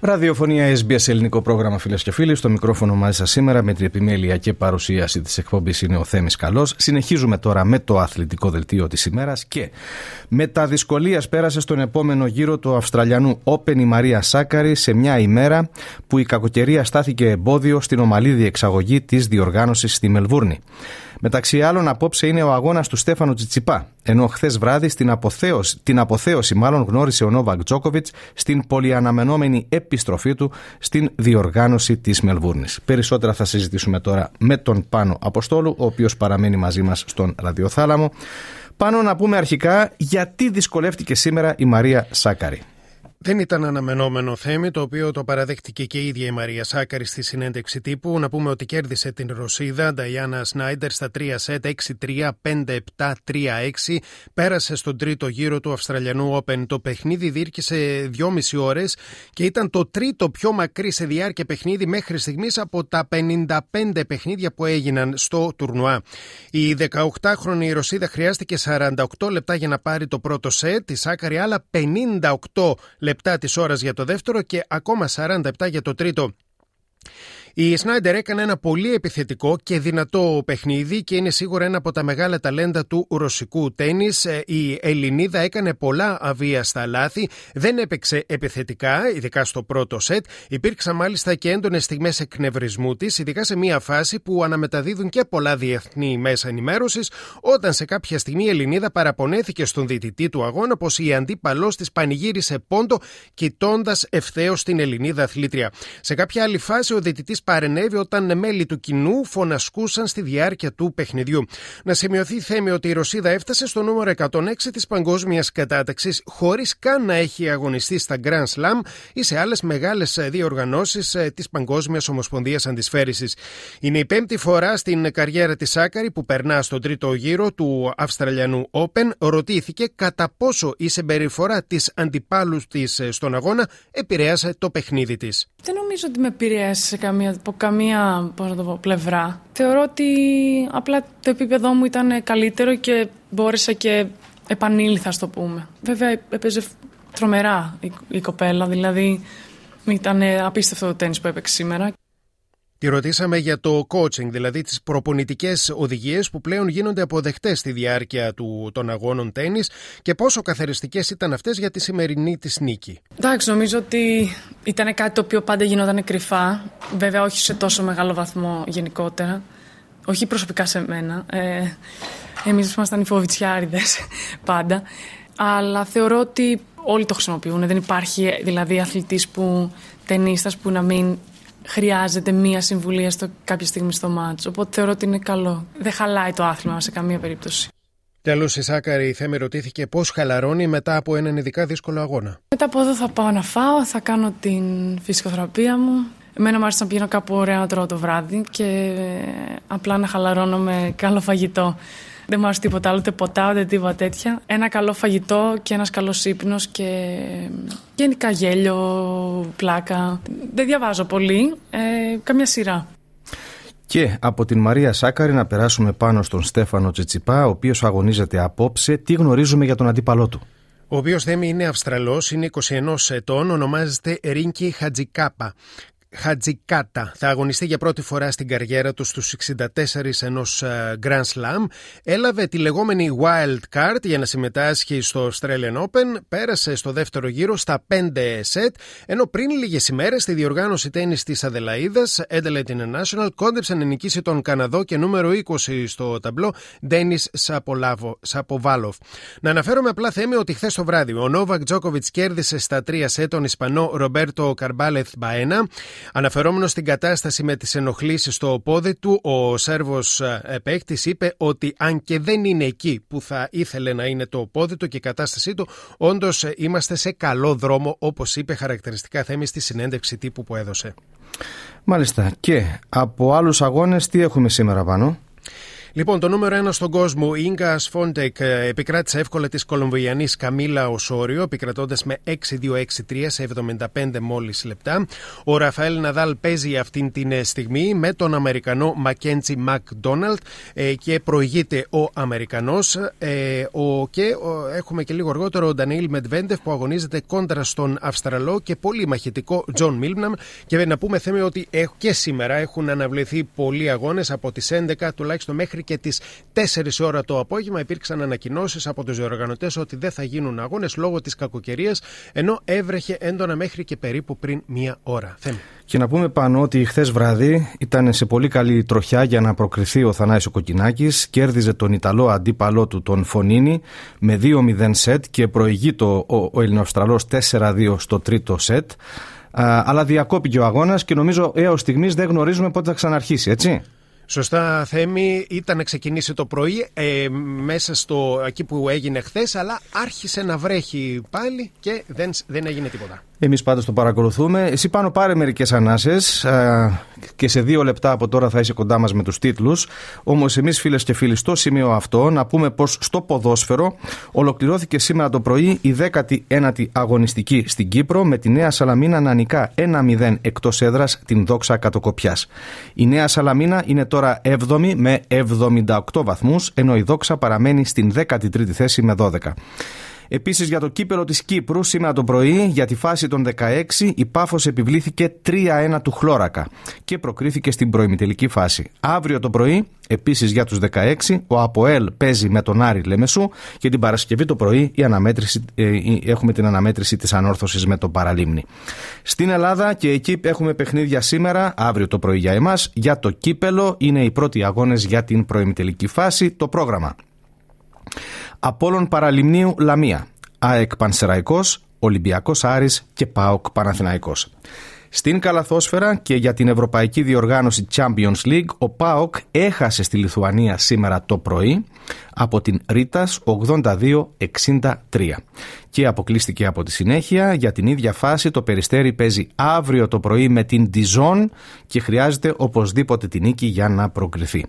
Ραδιοφωνία SBS ελληνικό πρόγραμμα φίλες και φίλοι. Στο μικρόφωνο μαζί σας σήμερα με την επιμέλεια και παρουσίαση της εκπομπής είναι ο Θέμης Καλός. Συνεχίζουμε τώρα με το αθλητικό δελτίο της ημέρας και με τα δυσκολία πέρασε στον επόμενο γύρο του Αυστραλιανού Open η Μαρία Σάκαρη σε μια ημέρα που η κακοκαιρία στάθηκε εμπόδιο στην ομαλή διεξαγωγή της διοργάνωσης στη Μελβούρνη. Μεταξύ άλλων, απόψε είναι ο αγώνας του Στέφανο Τσιτσιπά. Ενώ χθες βράδυ στην αποθέωση, την αποθέωση μάλλον γνώρισε ο Νόβακ Τζόκοβιτς στην πολυαναμενόμενη επιστροφή του στην διοργάνωση της Μελβούρνης. Περισσότερα θα συζητήσουμε τώρα με τον Πάνο Αποστόλου, ο οποίος παραμένει μαζί μας στον ραδιοθάλαμο. Πάνω να πούμε αρχικά γιατί δυσκολεύτηκε σήμερα η Μαρία Σάκαρη. Δεν ήταν αναμενόμενο θέμα το οποίο το παραδέχτηκε και η ίδια η Μαρία Σάκαρη στη συνέντευξη τύπου. Να πούμε ότι κέρδισε την Ρωσίδα Νταϊάννα Σνάιντερ στα 3 σετ 6-3, 5-7, 3-6. Πέρασε στον τρίτο γύρο του Αυστραλιανού Open. Το παιχνίδι διήρκησε 2,5 ώρες και ήταν το τρίτο πιο μακρύ σε διάρκεια παιχνίδι μέχρι στιγμής από τα 55 παιχνίδια που έγιναν στο τουρνουά. Η 18χρονη Ρωσίδα χρειάστηκε 48 λεπτά για να πάρει το πρώτο σετ. Η Σάκαρη άλλα 58 λεπτά της ώρας για το δεύτερο και ακόμα 47 για το τρίτο. Η Σνάιντερ έκανε ένα πολύ επιθετικό και δυνατό παιχνίδι και είναι σίγουρα ένα από τα μεγάλα ταλέντα του ρωσικού τέννη. Ε, η Ελληνίδα έκανε πολλά αβίαστα λάθη, δεν έπαιξε επιθετικά, ειδικά στο πρώτο σετ. Υπήρξαν μάλιστα και έντονες στιγμές εκνευρισμού της, ειδικά σε μια φάση που αναμεταδίδουν και πολλά διεθνή μέσα ενημέρωσης, όταν σε κάποια στιγμή η Ελληνίδα παραπονέθηκε στον διτητή του αγώνα πως η αντίπαλός της πανηγύρισε πόντο, κοιτώντας ευθέως την Ελληνίδα αθλήτρια. Σε κάποια άλλη φάση ο διτητή παρενέβη όταν μέλη του κοινού φωνασκούσαν στη διάρκεια του παιχνιδιού. Να σημειωθεί θέμη ότι η Ρωσίδα έφτασε στο νούμερο 106 της παγκόσμιας κατάταξης χωρίς καν να έχει αγωνιστεί στα Grand Slam ή σε άλλες μεγάλες διοργανώσεις ε, της Παγκόσμιας Ομοσπονδίας Αντισφαίρισης. Είναι η πέμπτη φορά στην καριέρα της Σάκαρη που περνά στον τρίτο γύρο του Αυστραλιανού Open. Ρωτήθηκε κατά πόσο η συμπεριφορά της αντιπάλου της ε, στον αγώνα επηρέασε το παιχνίδι της. Δεν νομίζω ότι με επηρέασε σε καμία από καμία πώς το πω, πλευρά. Θεωρώ ότι απλά το επίπεδό μου ήταν καλύτερο και μπόρεσα και επανήλθα, στο πούμε. Βέβαια, έπαιζε τρομερά η, η κοπέλα, δηλαδή ήταν απίστευτο το τέννις που έπαιξε σήμερα. Τη ρωτήσαμε για το coaching, δηλαδή τις προπονητικές οδηγίες που πλέον γίνονται αποδεκτές στη διάρκεια του, των αγώνων τέννις και πόσο καθαριστικές ήταν αυτές για τη σημερινή της νίκη. Εντάξει, νομίζω ότι ήταν κάτι το οποίο πάντα γινόταν κρυφά, βέβαια όχι σε τόσο μεγάλο βαθμό γενικότερα, όχι προσωπικά σε μένα. Ε, εμείς ήμασταν οι φοβητσιάριδες πάντα, αλλά θεωρώ ότι όλοι το χρησιμοποιούν, δεν υπάρχει δηλαδή αθλητής που, ταινίστας που να μην χρειάζεται μία συμβουλία στο, κάποια στιγμή στο μάτσο. Οπότε θεωρώ ότι είναι καλό. Δεν χαλάει το άθλημα σε καμία περίπτωση. Τέλος, η Σάκαρη η Θέμη ρωτήθηκε πώς χαλαρώνει μετά από έναν ειδικά δύσκολο αγώνα. Μετά από εδώ θα πάω να φάω, θα κάνω την φυσικοθεραπεία μου. Εμένα μου άρεσε να πηγαίνω κάπου ωραία να τρώω το βράδυ και απλά να χαλαρώνω με καλό φαγητό. Δεν μου άρεσε τίποτα άλλο, ούτε ποτά, ούτε τίποτα τέτοια. Ένα καλό φαγητό και ένας καλός ύπνος και γενικά γέλιο, πλάκα. Δεν διαβάζω πολύ. Ε, καμιά σειρά. Και από την Μαρία Σάκαρη να περάσουμε πάνω στον Στέφανο Τσιτσιπά, ο οποίος αγωνίζεται απόψε. Τι γνωρίζουμε για τον αντίπαλό του. Ο οποίος Θέμη είναι Αυστραλός, είναι 21 ετών, ονομάζεται Ρίνκι Χατζικάπα. Χατζικάτα θα αγωνιστεί για πρώτη φορά στην καριέρα του στους 64 ενός ε, Grand Slam. Έλαβε τη λεγόμενη Wild Card για να συμμετάσχει στο Australian Open. Πέρασε στο δεύτερο γύρο στα 5 σετ, ενώ πριν λίγες ημέρες στη διοργάνωση τέννις της Αδελαίδας, Adelaide International, κόντεψε να νικήσει τον Καναδό και νούμερο 20 στο ταμπλό, Ντένις Σαποβάλοφ. Να αναφέρομαι απλά θέμη ότι χθες το βράδυ ο Νόβακ Τζόκοβιτς κέρδισε στα 3 σετ τον Ισπανό Ρομπέρτο Καρμπάλεθ Μπαένα. Αναφερόμενος στην κατάσταση με τις ενοχλήσεις στο πόδι του, ο Σέρβος ε, παίκτη είπε ότι αν και δεν είναι εκεί που θα ήθελε να είναι το πόδι του και η κατάστασή του, όντως ε, είμαστε σε καλό δρόμο, όπως είπε χαρακτηριστικά θέμη στη συνέντευξη τύπου που έδωσε. Μάλιστα. Και από άλλους αγώνες, τι έχουμε σήμερα πάνω; Λοιπόν, το νούμερο ένα στον κόσμο, η Ίγκα Σφόντεκ επικράτησε εύκολα της Κολομβιανής Καμίλα Οσόριο, επικρατώντας με 6-2-6-3 σε 75 μόλις λεπτά. Ο Ραφαέλ Ναδάλ παίζει αυτή την στιγμή με τον Αμερικανό Μακέντζι Μακδόναλτ και προηγείται ο Αμερικανός. και έχουμε και λίγο αργότερα ο Ντανίλ Μεντβέντεφ που αγωνίζεται κόντρα στον Αυστραλό και πολύ μαχητικό Τζον Μίλμαν. Και να πούμε θέμα ότι και σήμερα έχουν αναβληθεί πολλοί αγώνες από τις 11 τουλάχιστον μέχρι και τις 4 ώρα το απόγευμα. Υπήρξαν ανακοινώσεις από τους διοργανωτές ότι δεν θα γίνουν αγώνες λόγω της κακοκαιρίας, ενώ έβρεχε έντονα μέχρι και περίπου πριν μία ώρα. Θέμη. Και να πούμε πάνω ότι χθες βράδυ ήταν σε πολύ καλή τροχιά για να προκριθεί ο Θανάης Κοκκινάκη. Κέρδιζε τον Ιταλό αντίπαλό του τον Φωνίνη με 2-0 σετ και προηγεί το, ο, ο Ελληνοαυστραλός 4-2 στο τρίτο σετ. αλλά διακόπηκε ο αγώνας και νομίζω έως στιγμής δεν γνωρίζουμε πότε θα ξαναρχίσει, έτσι; Σωστά, Θέμη. Ήταν να ξεκινήσει το πρωί ε, μέσα στο εκεί που έγινε χθες, αλλά άρχισε να βρέχει πάλι και δεν, δεν έγινε τίποτα. Εμείς πάντως το παρακολουθούμε. Εσύ πάνω πάρε μερικές ανάσες και σε δύο λεπτά από τώρα θα είσαι κοντά μας με τους τίτλους. Όμως, εμείς φίλες και φίλοι, στο σημείο αυτό να πούμε πως στο ποδόσφαιρο ολοκληρώθηκε σήμερα το πρωί η 19η αγωνιστική στην Κύπρο με τη Νέα Σαλαμίνα να νικά 1-0 εκτός έδρας την δόξα κατοκοπιάς. Η Νέα Σαλαμίνα είναι τώρα 7η με 78 βαθμούς, ενώ η δόξα παραμένει στην 13η θέση με 12. Επίσης για το κύπελο της Κύπρου, σήμερα το πρωί, για τη φάση των 16, η Πάφος επιβλήθηκε 3-1 του Χλώρακα και προκρίθηκε στην προημιτελική φάση. Αύριο το πρωί, επίσης για τους 16, ο Αποέλ παίζει με τον Άρη Λέμεσου και την Παρασκευή το πρωί η αναμέτρηση, ε, έχουμε την αναμέτρηση της ανόρθωσης με τον Παραλίμνη. Στην Ελλάδα και εκεί έχουμε παιχνίδια σήμερα, αύριο το πρωί για εμάς. Για το κύπελο είναι οι πρώτοι αγώνες για την προημιτελική φάση. Το πρόγραμμα. Απόλλων Παραλιμνίου Λαμία, ΑΕΚ Πανσεραϊκός, Ολυμπιακός Άρης και ΠΑΟΚ Παναθηναϊκός. Στην καλαθόσφαιρα και για την Ευρωπαϊκή Διοργάνωση Champions League, ο ΠΑΟΚ έχασε στη Λιθουανία σήμερα το πρωί από την Ρίτας 82-63 και αποκλείστηκε από τη συνέχεια. Για την ίδια φάση το Περιστέρι παίζει αύριο το πρωί με την Dijon και χρειάζεται οπωσδήποτε την νίκη για να προκριθεί.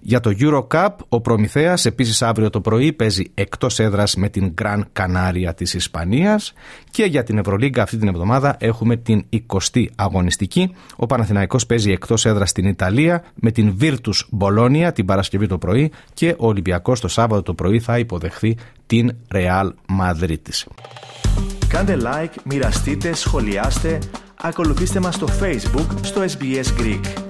Για το Eurocup ο Προμηθέας επίσης αύριο το πρωί παίζει εκτός έδρας με την Gran Canaria της Ισπανίας και για την Ευρωλίγκα αυτή την εβδομάδα έχουμε την 20η αγωνιστική. Ο Παναθηναϊκός παίζει εκτός έδρας στην Ιταλία με την Virtus Bologna την Παρασκευή το πρωί και ο Ολυμπιακός το Σάββατο το πρωί θα υποδεχθεί την Real Madrid. Κάντε like, μοιραστείτε, σχολιάστε, ακολουθήστε μας στο Facebook στο SBS Greek.